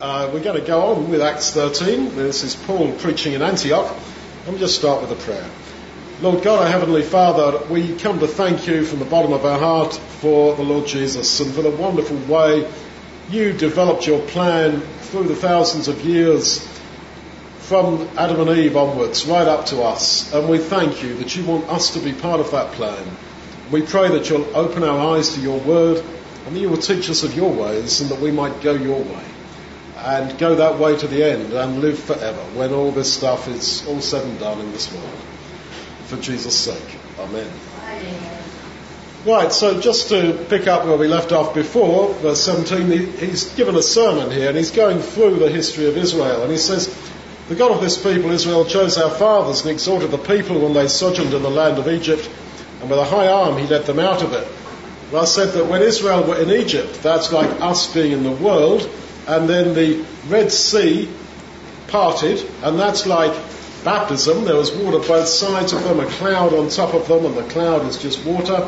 Uh, we're going to go on with Acts 13. This is Paul preaching in Antioch. Let me just start with a prayer. Lord God, our Heavenly Father, we come to thank you from the bottom of our heart for the Lord Jesus and for the wonderful way you developed your plan through the thousands of years from Adam and Eve onwards, right up to us. And we thank you that you want us to be part of that plan. We pray that you'll open our eyes to your word and that you will teach us of your ways and that we might go your way and go that way to the end and live forever when all this stuff is all said and done in this world. For Jesus' sake. Amen. Right, so just to pick up where we left off before, verse 17, he's given a sermon here and he's going through the history of Israel and he says, The God of this people, Israel, chose our fathers and exhorted the people when they sojourned in the land of Egypt, and with a high arm he led them out of it. And I said that when Israel were in Egypt, that's like us being in the world, and then the Red Sea parted, and that's like baptism. There was water both sides of them, a cloud on top of them, and the cloud is just water.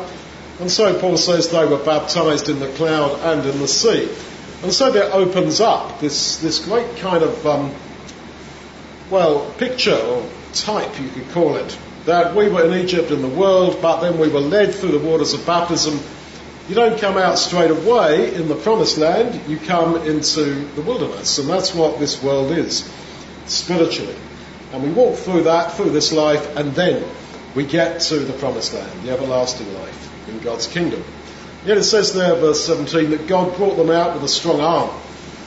And so Paul says they were baptized in the cloud and in the sea. And so there opens up this, this great kind of, um, well, picture or type, you could call it, that we were in Egypt in the world, but then we were led through the waters of baptism you don't come out straight away in the promised land, you come into the wilderness. And that's what this world is, spiritually. And we walk through that, through this life, and then we get to the promised land, the everlasting life in God's kingdom. Yet it says there, verse 17, that God brought them out with a strong arm.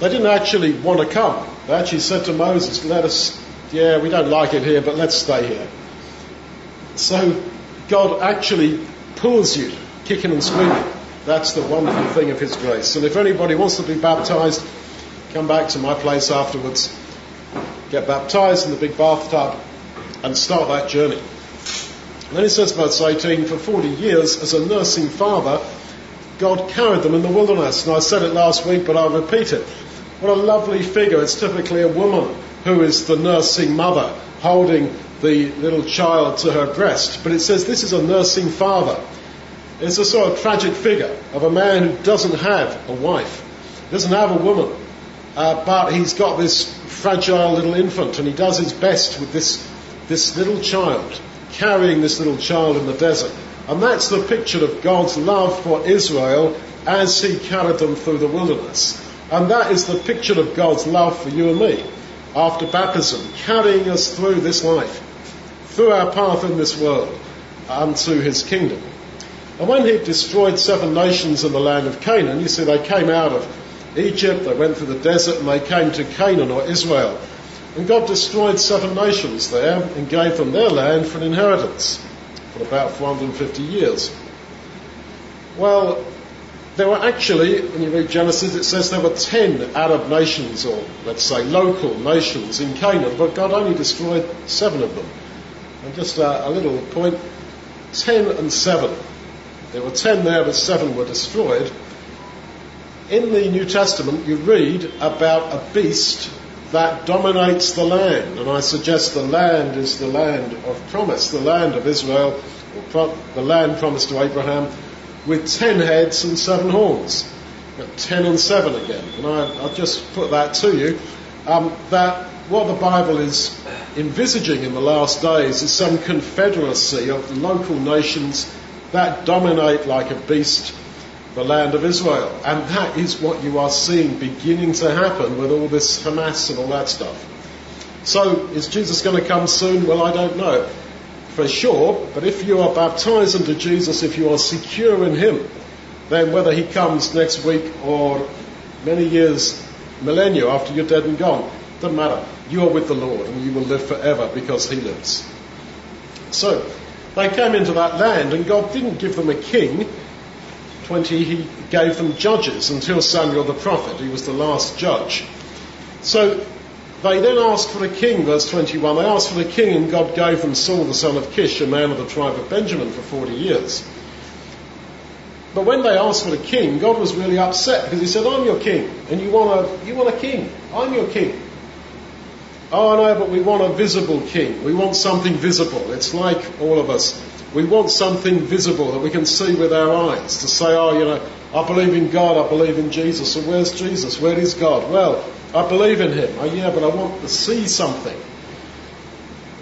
They didn't actually want to come. They actually said to Moses, let us, yeah, we don't like it here, but let's stay here. So God actually pulls you, kicking and screaming. That's the wonderful thing of His grace. And if anybody wants to be baptized, come back to my place afterwards, get baptized in the big bathtub, and start that journey. And then it says, verse 18, for 40 years as a nursing father, God carried them in the wilderness. And I said it last week, but I'll repeat it. What a lovely figure. It's typically a woman who is the nursing mother holding the little child to her breast. But it says this is a nursing father. It's a sort of tragic figure of a man who doesn't have a wife, doesn't have a woman, uh, but he's got this fragile little infant and he does his best with this, this little child, carrying this little child in the desert. And that's the picture of God's love for Israel as he carried them through the wilderness. And that is the picture of God's love for you and me after baptism, carrying us through this life, through our path in this world, unto his kingdom. And when he destroyed seven nations in the land of Canaan, you see, they came out of Egypt, they went through the desert, and they came to Canaan or Israel. And God destroyed seven nations there and gave them their land for an inheritance for about 450 years. Well, there were actually, when you read Genesis, it says there were 10 Arab nations, or let's say local nations in Canaan, but God only destroyed seven of them. And just a, a little point 10 and 7 there were ten there, but seven were destroyed. In the New Testament, you read about a beast that dominates the land. And I suggest the land is the land of promise, the land of Israel, or pro- the land promised to Abraham, with ten heads and seven horns. Ten and seven again. And I, will just put that to you. Um, that what the Bible is envisaging in the last days is some confederacy of local nations that dominate like a beast the land of Israel. And that is what you are seeing beginning to happen with all this Hamas and all that stuff. So, is Jesus going to come soon? Well, I don't know for sure, but if you are baptized into Jesus, if you are secure in Him, then whether He comes next week or many years, millennia after you're dead and gone, doesn't matter. You are with the Lord and you will live forever because He lives. So, they came into that land and God didn't give them a king. 20, he gave them judges until Samuel the prophet. He was the last judge. So they then asked for a king, verse 21. They asked for the king and God gave them Saul the son of Kish, a man of the tribe of Benjamin, for 40 years. But when they asked for a king, God was really upset because he said, I'm your king and you want a, you want a king. I'm your king. Oh no, but we want a visible king. We want something visible. It's like all of us. We want something visible that we can see with our eyes to say, oh, you know, I believe in God, I believe in Jesus. So where's Jesus? Where is God? Well, I believe in him. Oh yeah, but I want to see something.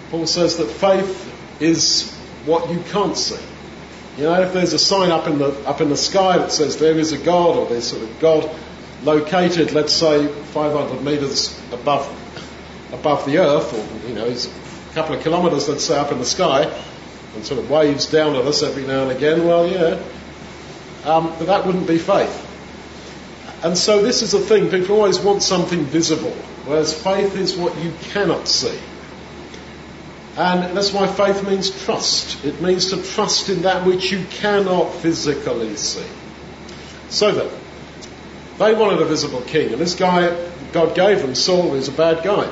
Paul says that faith is what you can't see. You know, if there's a sign up in the up in the sky that says there is a God or there's sort of God located, let's say 500 meters above above the earth, or you know, a couple of kilometers, let's say, up in the sky, and sort of waves down at us every now and again. Well, yeah, um, but that wouldn't be faith. And so this is the thing: people always want something visible, whereas faith is what you cannot see. And that's why faith means trust. It means to trust in that which you cannot physically see. So then, they wanted a visible king, and this guy God gave them, Saul, is a bad guy.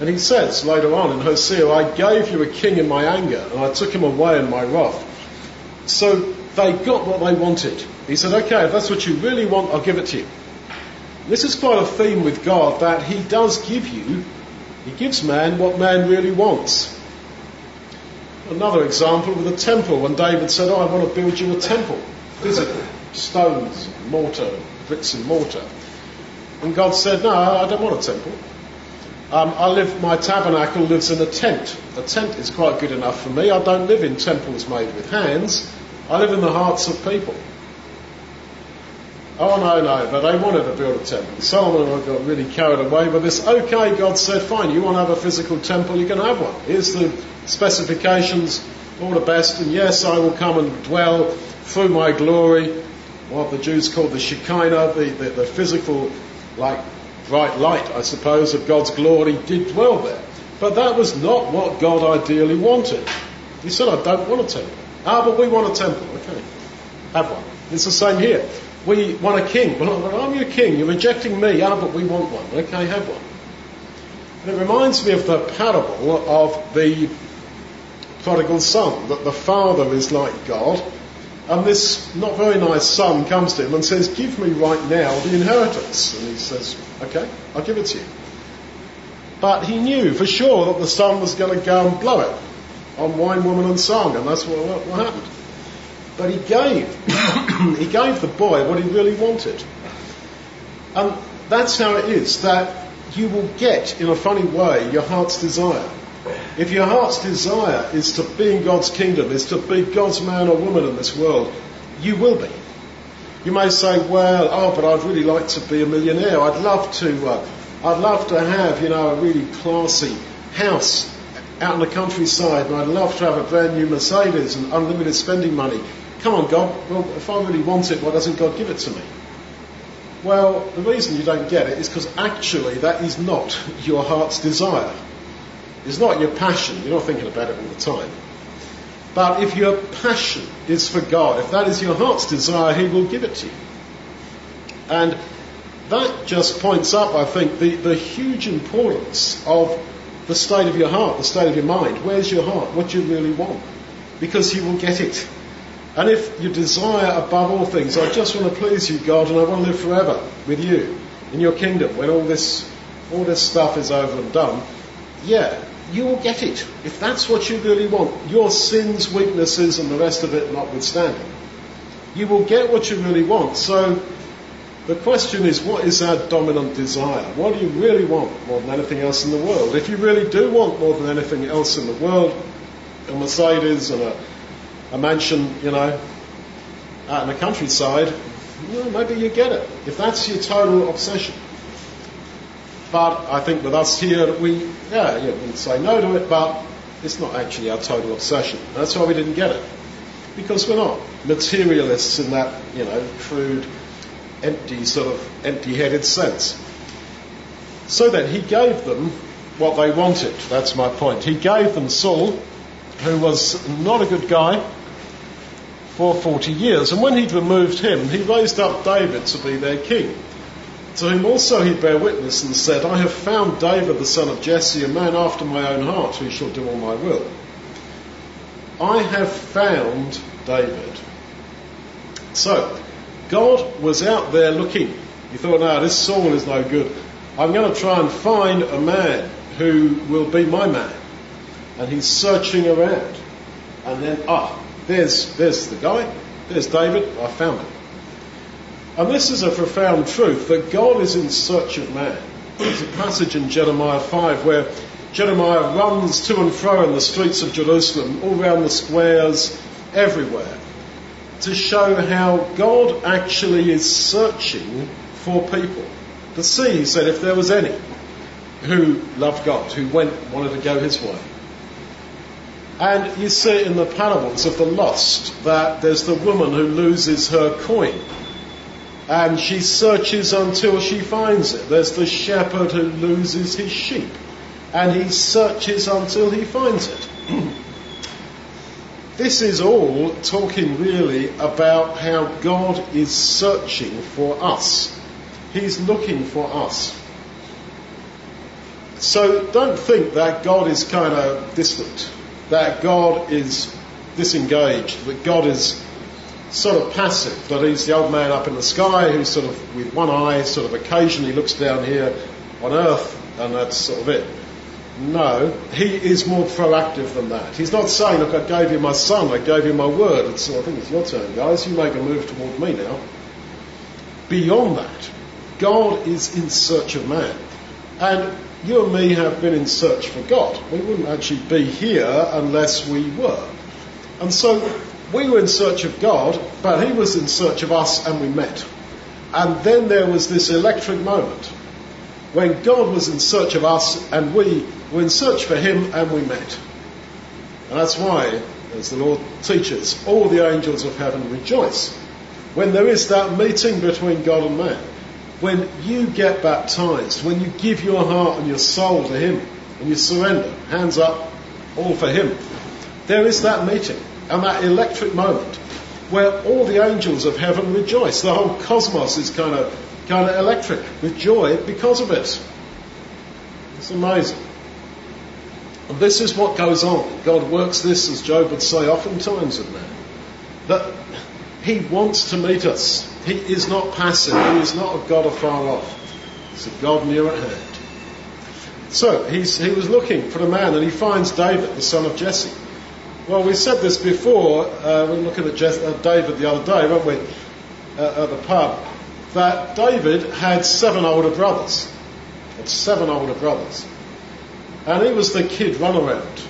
And he says later on in Hosea, I gave you a king in my anger, and I took him away in my wrath. So they got what they wanted. He said, okay, if that's what you really want, I'll give it to you. This is quite a theme with God that he does give you he gives man what man really wants. Another example with a temple, when David said, Oh, I want to build you a temple. Physical, stones, mortar, bricks and mortar. And God said, No, I don't want a temple. Um, I live, my tabernacle lives in a tent. A tent is quite good enough for me. I don't live in temples made with hands. I live in the hearts of people. Oh no, no, but they wanted to build a temple. Solomon got really carried away with this. Okay, God said, fine, you want to have a physical temple, you can have one. Here's the specifications, all the best, and yes, I will come and dwell through my glory, what the Jews called the Shekinah, the, the, the physical, like, bright light, I suppose, of God's glory did dwell there. But that was not what God ideally wanted. He said, I don't want a temple. Ah, but we want a temple. Okay, have one. It's the same here. We want a king. Well, I'm your king. You're rejecting me. Ah, but we want one. Okay, have one. And it reminds me of the parable of the prodigal son, that the father is like God, and this not very nice son comes to him and says, Give me right now the inheritance. And he says, Okay, I'll give it to you. But he knew for sure that the son was going to go and blow it on wine, woman, and song, and that's what, what happened. But he gave, he gave the boy what he really wanted. And that's how it is that you will get, in a funny way, your heart's desire. If your heart's desire is to be in God's kingdom, is to be God's man or woman in this world, you will be. You may say, well, oh, but I'd really like to be a millionaire. I'd love to, uh, I'd love to have, you know, a really classy house out in the countryside, and I'd love to have a brand new Mercedes and unlimited spending money. Come on, God. Well, if I really want it, why doesn't God give it to me? Well, the reason you don't get it is because actually that is not your heart's desire. It's not your passion. You're not thinking about it all the time. But if your passion is for God, if that is your heart's desire, He will give it to you. And that just points up, I think, the, the huge importance of the state of your heart, the state of your mind. Where's your heart? What do you really want? Because you will get it. And if you desire above all things, I just want to please you, God, and I want to live forever with you in your kingdom when all this, all this stuff is over and done, yeah, you will get it. If that's what you really want, your sins, weaknesses, and the rest of it notwithstanding, you will get what you really want. So the question is, what is our dominant desire? What do you really want more than anything else in the world? If you really do want more than anything else in the world, a Mercedes and a a mansion, you know, out in the countryside, well, maybe you get it. If that's your total obsession. But I think with us here, we, yeah, yeah, we say no to it, but it's not actually our total obsession. That's why we didn't get it. Because we're not materialists in that, you know, crude, empty, sort of empty-headed sense. So then, he gave them what they wanted. That's my point. He gave them Saul, who was not a good guy, for 40 years. And when he'd removed him, he raised up David to be their king. To whom also he bare witness and said, I have found David the son of Jesse, a man after my own heart, who shall do all my will. I have found David. So, God was out there looking. He thought, no, this Saul is no good. I'm going to try and find a man who will be my man. And he's searching around. And then, ah, there's, there's the guy. There's David. I found him. And this is a profound truth that God is in search of man. There's a passage in Jeremiah 5 where Jeremiah runs to and fro in the streets of Jerusalem, all around the squares, everywhere, to show how God actually is searching for people. To see, he said, if there was any who loved God, who went, wanted to go his way. And you see in the parables of the lost that there's the woman who loses her coin and she searches until she finds it. There's the shepherd who loses his sheep and he searches until he finds it. this is all talking really about how God is searching for us. He's looking for us. So don't think that God is kind of distant that God is disengaged, that God is sort of passive, that he's the old man up in the sky who sort of, with one eye, sort of occasionally looks down here on earth and that's sort of it. No, he is more proactive than that. He's not saying, look, I gave you my son, I gave you my word, it's, I think it's your turn, guys, you make a move toward me now. Beyond that, God is in search of man. And you and me have been in search for God. We wouldn't actually be here unless we were. And so we were in search of God, but He was in search of us and we met. And then there was this electric moment when God was in search of us and we were in search for Him and we met. And that's why, as the Lord teaches, all the angels of heaven rejoice when there is that meeting between God and man when you get baptized, when you give your heart and your soul to Him, and you surrender, hands up, all for Him, there is that meeting and that electric moment where all the angels of heaven rejoice. The whole cosmos is kind of, kind of electric with joy because of it. It's amazing. And this is what goes on. God works this, as Job would say, oftentimes in man. That He wants to meet us. He is not passive. He is not a God afar off. He's a God near at hand. So he was looking for a man and he finds David, the son of Jesse. Well, we said this before. Uh, we were looking at uh, David the other day, weren't we, uh, at the pub? That David had seven older brothers. Had seven older brothers. And he was the kid runaround.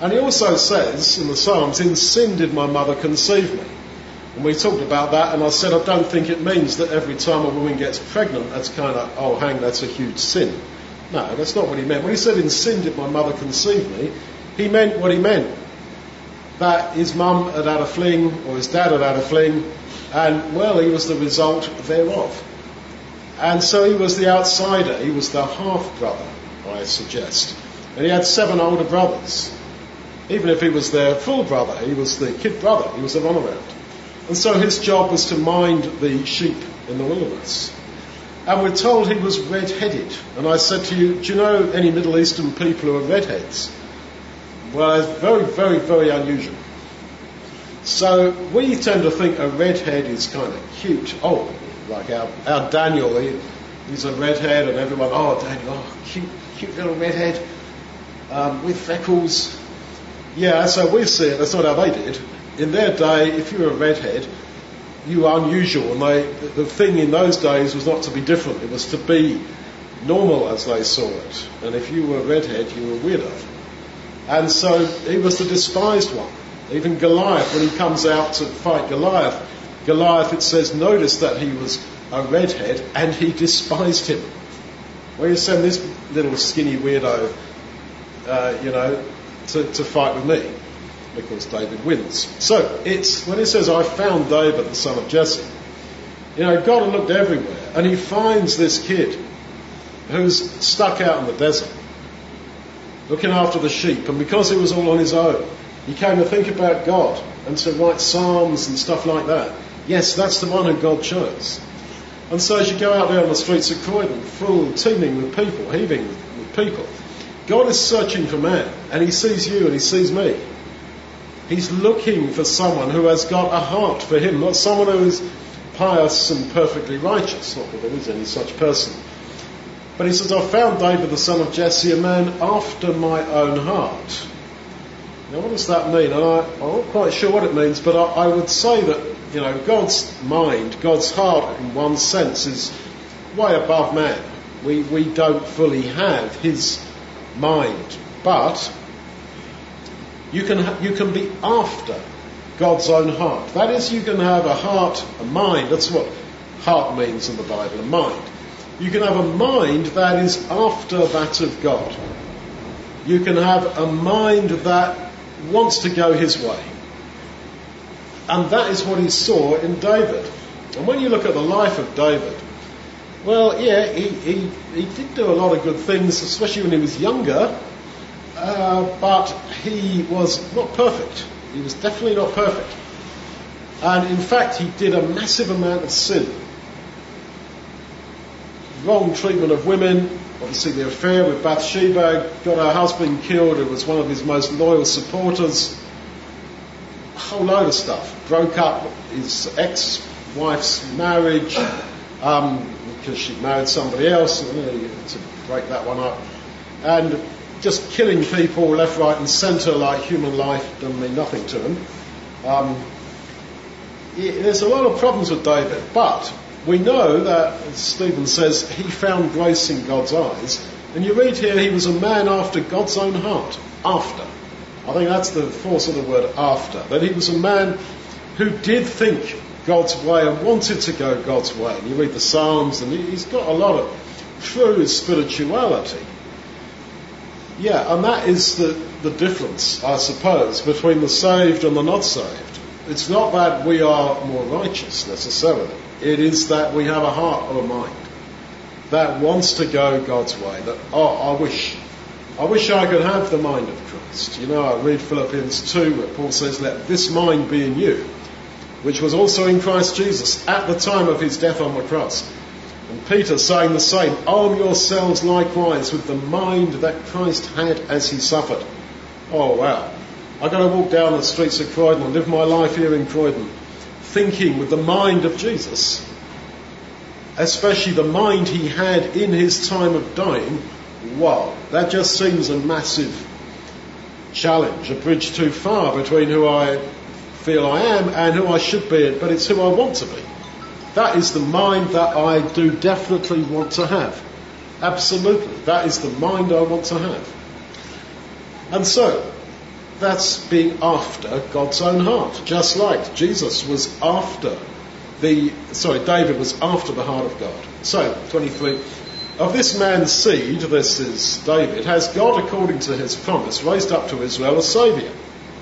And he also says in the Psalms, In sin did my mother conceive me. And we talked about that, and I said I don't think it means that every time a woman gets pregnant, that's kind of, oh, hang, that's a huge sin. No, that's not what he meant. When he said, in sin did my mother conceive me, he meant what he meant. That his mum had had a fling, or his dad had had a fling, and, well, he was the result thereof. And so he was the outsider, he was the half brother, I suggest. And he had seven older brothers. Even if he was their full brother, he was the kid brother, he was the runaround. And so his job was to mind the sheep in the wilderness. And we're told he was red-headed. And I said to you, do you know any Middle Eastern people who are redheads? It's very, very, very unusual. So we tend to think a redhead is kind of cute. Oh, like our, our Daniel, he, he's a redhead and everyone, oh, Daniel, oh, cute, cute little redhead um, with freckles. Yeah, so we see it. That's not how they did in their day, if you were a redhead, you were unusual, and they, the thing in those days was not to be different. It was to be normal as they saw it. And if you were a redhead, you were a weirdo. And so he was the despised one. Even Goliath, when he comes out to fight Goliath, Goliath, it says, notice that he was a redhead and he despised him. Well, you send this little skinny weirdo, uh, you know, to, to fight with me because David wins. So it's when it says, I found David, the son of Jesse. You know, God looked everywhere and he finds this kid who's stuck out in the desert looking after the sheep. And because he was all on his own, he came to think about God and to write psalms and stuff like that. Yes, that's the one who God chose. And so as you go out there on the streets of Croydon, full, teeming with people, heaving with people, God is searching for man and he sees you and he sees me. He's looking for someone who has got a heart for him, not someone who is pious and perfectly righteous. Not that there is any such person. But he says, I found David the son of Jesse, a man after my own heart. Now, what does that mean? And I, am not quite sure what it means, but I, I, would say that you know, God's mind, God's heart in one sense is way above man. We, we don't fully have his mind, but you can, you can be after God's own heart. That is, you can have a heart, a mind, that's what heart means in the Bible, a mind. You can have a mind that is after that of God. You can have a mind that wants to go his way. And that is what he saw in David. And when you look at the life of David, well, yeah, he, he, he did do a lot of good things, especially when he was younger, uh, but he was not perfect. He was definitely not perfect. And in fact, he did a massive amount of sin. Wrong treatment of women, obviously the affair with Bathsheba, got her husband killed, who was one of his most loyal supporters. A whole load of stuff. Broke up his ex-wife's marriage um, because she married somebody else, to break that one up. And just killing people left, right, and centre like human life doesn't mean nothing to him. Um, there's a lot of problems with David, but we know that, as Stephen says, he found grace in God's eyes. And you read here, he was a man after God's own heart. After. I think that's the force of the word after. That he was a man who did think God's way and wanted to go God's way. And you read the Psalms, and he's got a lot of true spirituality. Yeah, and that is the, the difference, I suppose, between the saved and the not saved. It's not that we are more righteous necessarily. It is that we have a heart or a mind that wants to go God's way. That, oh, I wish, I wish I could have the mind of Christ. You know, I read Philippians 2 where Paul says, let this mind be in you, which was also in Christ Jesus at the time of his death on the cross and Peter saying the same, arm yourselves likewise with the mind that Christ had as he suffered. Oh wow. I've got to walk down the streets of Croydon and live my life here in Croydon, thinking with the mind of Jesus, especially the mind he had in his time of dying. Wow, that just seems a massive challenge, a bridge too far between who I feel I am and who I should be, but it's who I want to be. That is the mind that I do definitely want to have. Absolutely. That is the mind I want to have. And so, that's being after God's own heart. Just like Jesus was after the, sorry, David was after the heart of God. So, 23. Of this man's seed, this is David, has God, according to his promise, raised up to Israel a Saviour,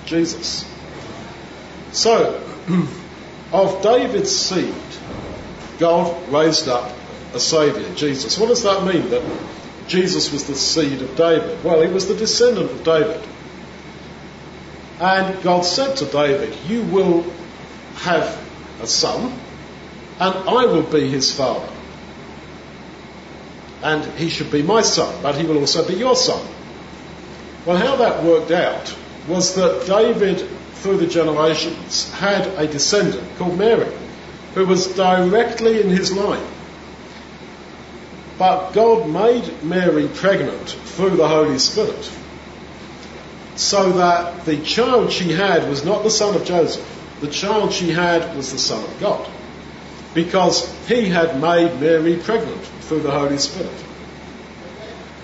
Jesus. So, of David's seed, God raised up a Saviour, Jesus. What does that mean? That Jesus was the seed of David? Well, he was the descendant of David. And God said to David, You will have a son, and I will be his father. And he should be my son, but he will also be your son. Well, how that worked out was that David, through the generations, had a descendant called Mary who was directly in his line. But God made Mary pregnant through the Holy Spirit so that the child she had was not the son of Joseph. The child she had was the son of God because he had made Mary pregnant through the Holy Spirit.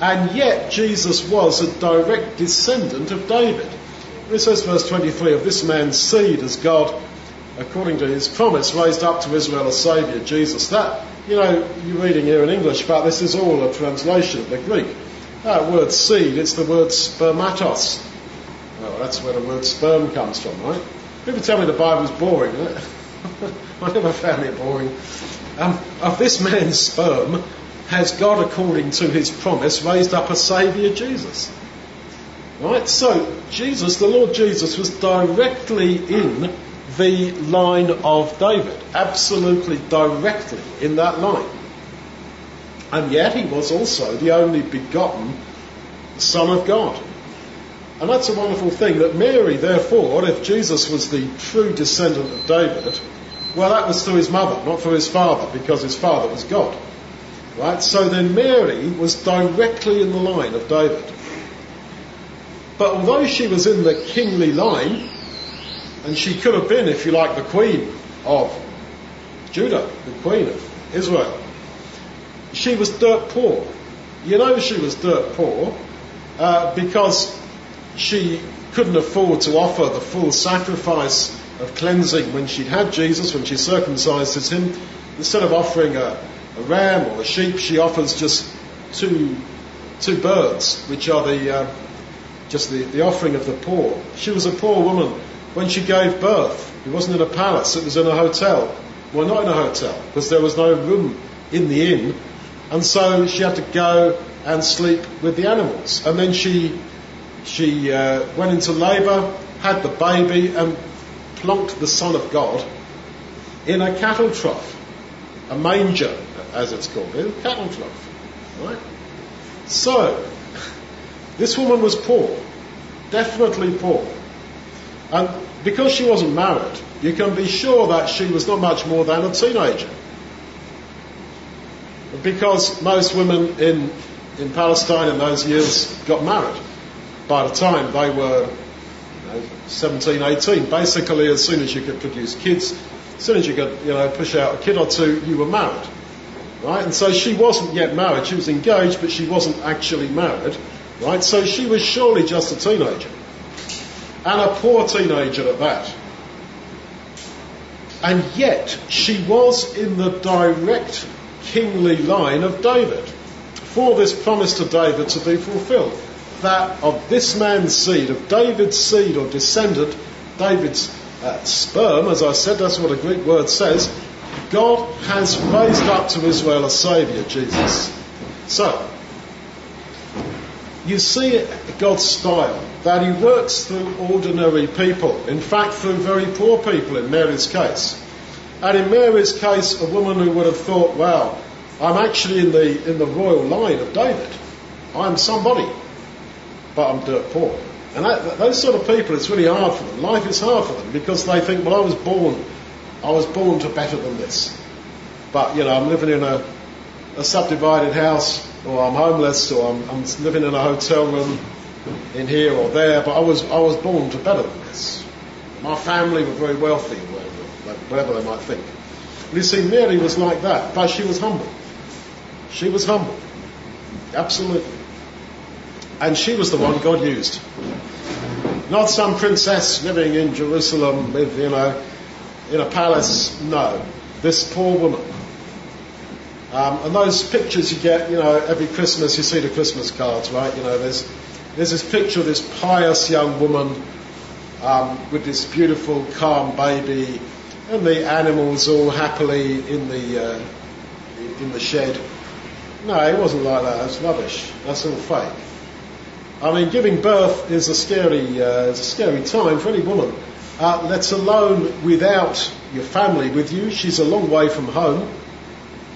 And yet Jesus was a direct descendant of David. It says verse 23 of this man's seed as God according to his promise, raised up to Israel a Saviour, Jesus. That, you know, you're reading here in English, but this is all a translation of the Greek. That word seed, it's the word spermatos. That's where the word sperm comes from, right? People tell me the Bible's boring. I never found it boring. Um, of this man's sperm has God, according to his promise, raised up a Saviour, Jesus. Right? So, Jesus, the Lord Jesus, was directly in the line of David, absolutely directly in that line. And yet he was also the only begotten Son of God. And that's a wonderful thing that Mary, therefore, if Jesus was the true descendant of David, well, that was through his mother, not through his father, because his father was God. Right? So then Mary was directly in the line of David. But although she was in the kingly line, and she could have been, if you like, the queen of Judah, the queen of Israel. She was dirt poor. You know she was dirt poor uh, because she couldn't afford to offer the full sacrifice of cleansing when she'd had Jesus, when she circumcised him. Instead of offering a, a ram or a sheep, she offers just two, two birds, which are the, uh, just the, the offering of the poor. She was a poor woman when she gave birth. It wasn't in a palace, it was in a hotel. Well, not in a hotel, because there was no room in the inn. And so she had to go and sleep with the animals. And then she, she uh, went into labour, had the baby, and plonked the Son of God in a cattle trough, a manger, as it's called, a cattle trough. Right? So, this woman was poor, definitely poor. And because she wasn't married, you can be sure that she was not much more than a teenager. Because most women in, in Palestine in those years got married by the time they were you know, 17, 18. Basically, as soon as you could produce kids, as soon as you could you know, push out a kid or two, you were married. Right? And so she wasn't yet married. She was engaged, but she wasn't actually married. Right? So she was surely just a teenager. And a poor teenager at that. And yet, she was in the direct kingly line of David. For this promise to David to be fulfilled. That of this man's seed, of David's seed or descendant, David's uh, sperm, as I said, that's what a Greek word says, God has raised up to Israel a Saviour, Jesus. So, you see God's style, that He works through ordinary people, in fact, through very poor people in Mary's case. And in Mary's case, a woman who would have thought, wow, I'm actually in the, in the royal line of David. I'm somebody, but I'm dirt poor. And that, those sort of people, it's really hard for them. Life is hard for them because they think, well, I was born, I was born to better than this. But, you know, I'm living in a, a subdivided house, or I'm homeless, or I'm, I'm living in a hotel room in here or there, but I was, I was born to better than this. My family were very wealthy, whatever, they might think. you see, Mary was like that, but she was humble. She was humble. Absolutely. And she was the one God used. Not some princess living in Jerusalem with, you know, in a palace. No. This poor woman. Um, and those pictures you get, you know, every Christmas, you see the Christmas cards, right? You know, there's, there's this picture of this pious young woman um, with this beautiful, calm baby, and the animals all happily in the, uh, in the shed. No, it wasn't like that. That's rubbish. That's all fake. I mean, giving birth is a scary, uh, it's a scary time for any woman. Uh, let alone without your family with you. She's a long way from home.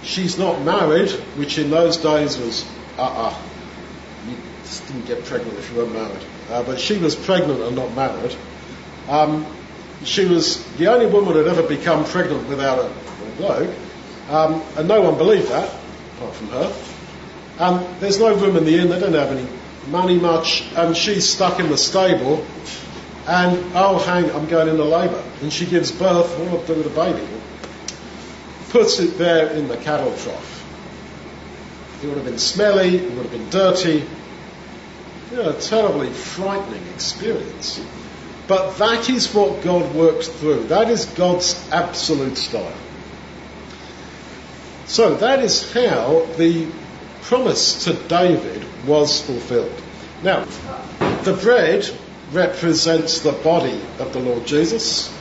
She's not married, which in those days was uh-uh. You didn't get pregnant if you weren't married. Uh, but she was pregnant and not married. Um, she was the only woman who had ever become pregnant without a, a bloke, um, and no one believed that, apart from her. Um, there's no room in the inn, they don't have any money much, and she's stuck in the stable, and oh, hang, I'm going into labour. And she gives birth, what do I do with the baby? Puts it there in the cattle trough. It would have been smelly, it would have been dirty. You know, a terribly frightening experience. But that is what God works through. That is God's absolute style. So that is how the promise to David was fulfilled. Now, the bread represents the body of the Lord Jesus,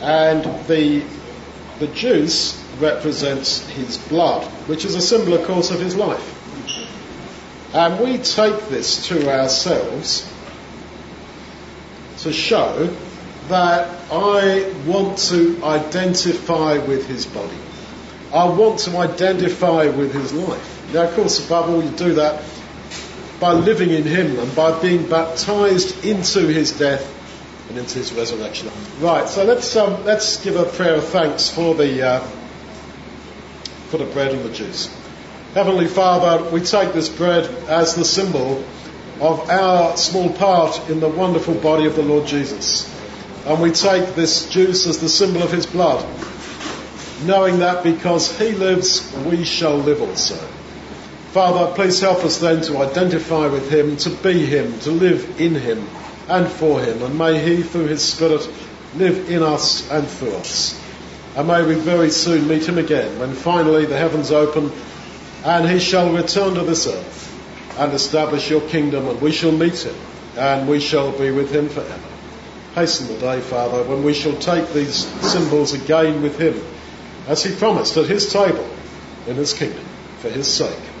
and the, the juice represents his blood, which is a symbol, of course, of his life. And we take this to ourselves to show that I want to identify with his body. I want to identify with his life. Now, of course, above all, you do that by living in Him and by being baptized into His death and into His resurrection. Right. So let's um, let's give a prayer of thanks for the uh, for the bread and the juice. Heavenly Father, we take this bread as the symbol of our small part in the wonderful body of the Lord Jesus. And we take this juice as the symbol of his blood, knowing that because he lives, we shall live also. Father, please help us then to identify with him, to be him, to live in him and for him. And may he, through his Spirit, live in us and through us. And may we very soon meet him again when finally the heavens open and he shall return to this earth and establish your kingdom and we shall meet him and we shall be with him forever. Hasten the day, Father, when we shall take these symbols again with him as he promised at his table in his kingdom for his sake.